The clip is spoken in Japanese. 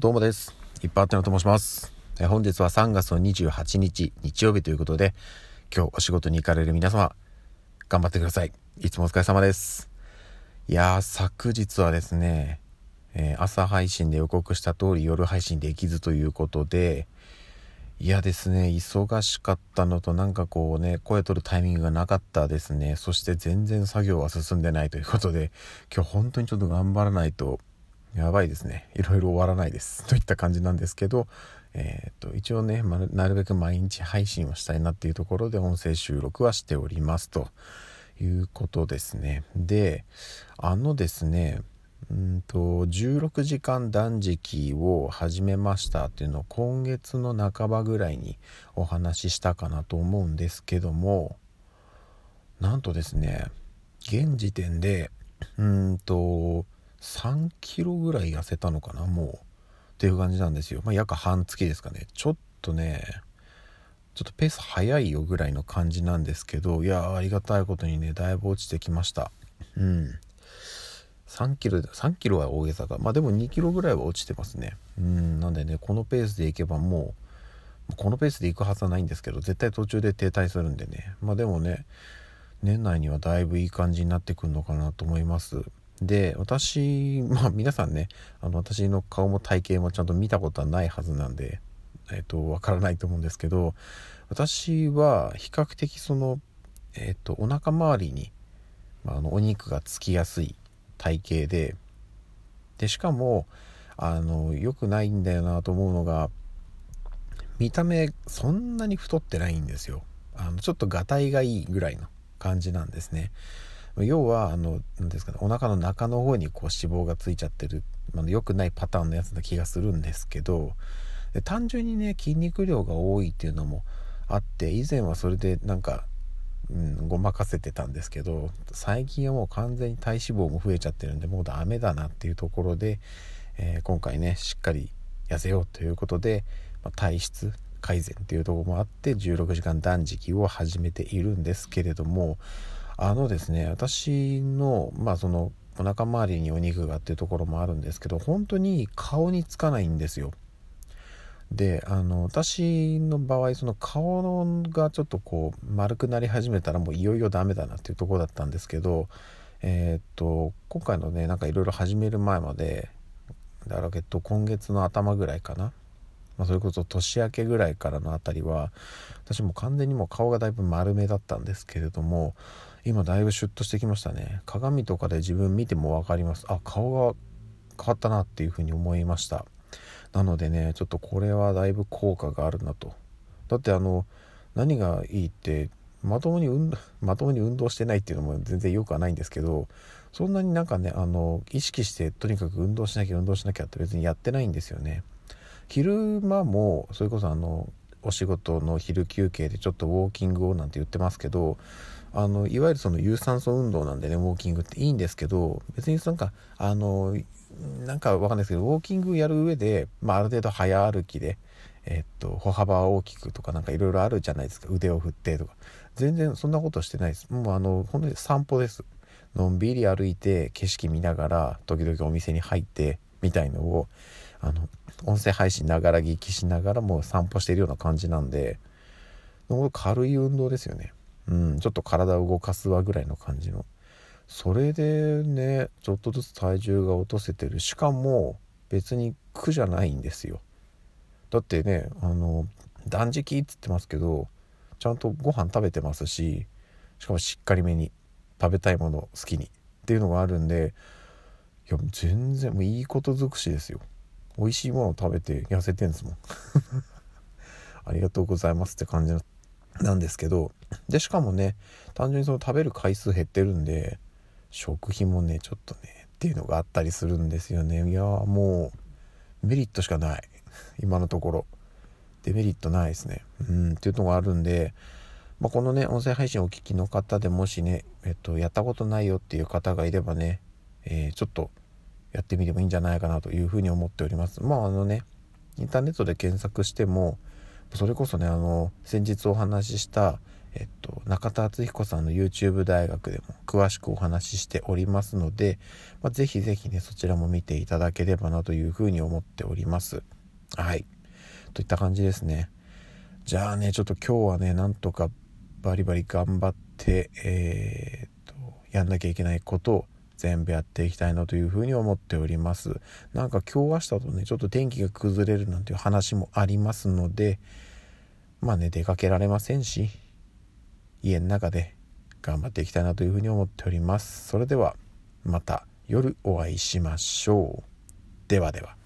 どうもです。いっぱいあってのと申します。え本日は3月の28日日曜日ということで、今日お仕事に行かれる皆様、頑張ってください。いつもお疲れ様です。いやー、昨日はですね、えー朝配信で予告した通り夜配信できずということで、いやですね、忙しかったのとなんかこうね、声取るタイミングがなかったですね。そして全然作業は進んでないということで、今日本当にちょっと頑張らないと、やばいですね。いろいろ終わらないです。といった感じなんですけど、えーっと、一応ね、まなるべく毎日配信をしたいなっていうところで音声収録はしておりますということですね。で、あのですね、うんと16時間断食を始めましたっていうのを今月の半ばぐらいにお話ししたかなと思うんですけどもなんとですね現時点でうんと3キロぐらい痩せたのかなもう。っていう感じなんですよ、まあ、約半月ですかね。ちょっとねちょっとペース早いよぐらいの感じなんですけどいやーありがたいことにねだいぶ落ちてきました。うん。3キロ3キロは大げさか。まあでも2キロぐらいは落ちてますね。うん。なんでねこのペースでいけばもうこのペースで行くはずはないんですけど絶対途中で停滞するんでね。まあでもね年内にはだいぶいい感じになってくるのかなと思います。で私 まあ皆さんねあの私の顔も体型もちゃんと見たことはないはずなんでえっ、とわからないと思うんですけど私は比較的そのえっ、とお腹周りに、まあ、あのお肉がつきやすい体型ででしかもあの良くないんだよなと思うのが見た目そんなに太ってないんですよ。あのちょっとがたいがいいぐらいの感じなんですね。要はあの何ですかねお腹の中の方にこう脂肪がついちゃってる、まあ、良くないパターンのやつな気がするんですけど単純にね筋肉量が多いっていうのもあって以前はそれでなんかうん、ごまかせてたんですけど最近はもう完全に体脂肪も増えちゃってるんでもうダメだなっていうところで、えー今回ねしっかり痩せようということで、まあ体質改善っていうところもあって16時間断食を始めているんですけれどもあのですね私のまあそのお腹周りにお肉がっていうところもあるんですけど本当に顔につかないんですよ。であの私の場合その顔がちょっとこう丸くなり始めたらもういよいよダメだなっていうとこだったんですけどえーっと今回のねなんかいろいろ始める前までだらえっと今月の頭ぐらいかな、まあ、それこそ年明けぐらいからのあたりは私も完全にもう顔がだいぶ丸めだったんですけれども今だいぶシュッとしてきましたね。鏡とかで自分見ても分かります。あ顔が変わったなっていうふうに思いました。なのでねちょっとこれはだいぶ効果があるなと。だってあの何がいいってまともに運まともに運動してないっていうのも全然よくはないんですけどそんなになんかねあの意識してとにかく運動しなきゃ運動しなきゃって別にやってないんですよね。昼間もそれこそあのお仕事の昼休憩でちょっとウォーキングをなんて言ってますけどあのいわゆるその有酸素運動なんでねウォーキングっていいんですけど別になんかあのなんかわかんないですけどウォーキングやる上で、まあ、ある程度早歩きで、えっと歩幅大きくとかなんかいろいろあるじゃないですか。腕を振ってとか。全然そんなことしてないです。もうあの本当に散歩です。のんびり歩いて景色見ながら時々お店に入ってみたいのをあの音声配信ながら聞きしながらも散歩しているような感じなんで軽い運動ですよね。うんちょっと体を動かすわぐらいの感じの。それでねちょっとずつ体重が落とせてる。しかも別に苦じゃないんですよ。だってねあの断食っつってますけどちゃんとご飯食べてますししかもしっかりめに食べたいもの好きにっていうのがあるんでいや全然もういいこと尽くしですよ。美味しいものを食べて痩せてんですもん。ありがとうございますって感じなんですけど。でしかもね単純にその食べる回数減ってるんで食費もねちょっとねっていうのがあったりするんですよね。いやーもうメリットしかない。今のところ。デメリットないですね。うんっていうのがあるんで、まあ、このね音声配信をお聞きの方でもしね、えっと、やったことないよっていう方がいればね、えーちょっとやってみてもいいんじゃないかなというふうに思っておりますまああのねインターネットで検索してもそれこそねあの先日お話しした、えっと、中田敦彦さんの YouTube 大学でも詳しくお話ししておりますので、まあ、ぜひぜひね、そちらも見ていただければなというふうに思っております。はい。といった感じですね。じゃあね、ちょっと今日はね、なんとかバリバリ頑張って、えー、っと、やんなきゃいけないことを全部やっていきたいなというふうに思っております。なんか今日明日とね、ちょっと天気が崩れるなんていう話もありますので、まあね、出かけられませんし、家の中で頑張っていきたいなというふうに思っております。それではまた夜お会いしましょう。ではでは。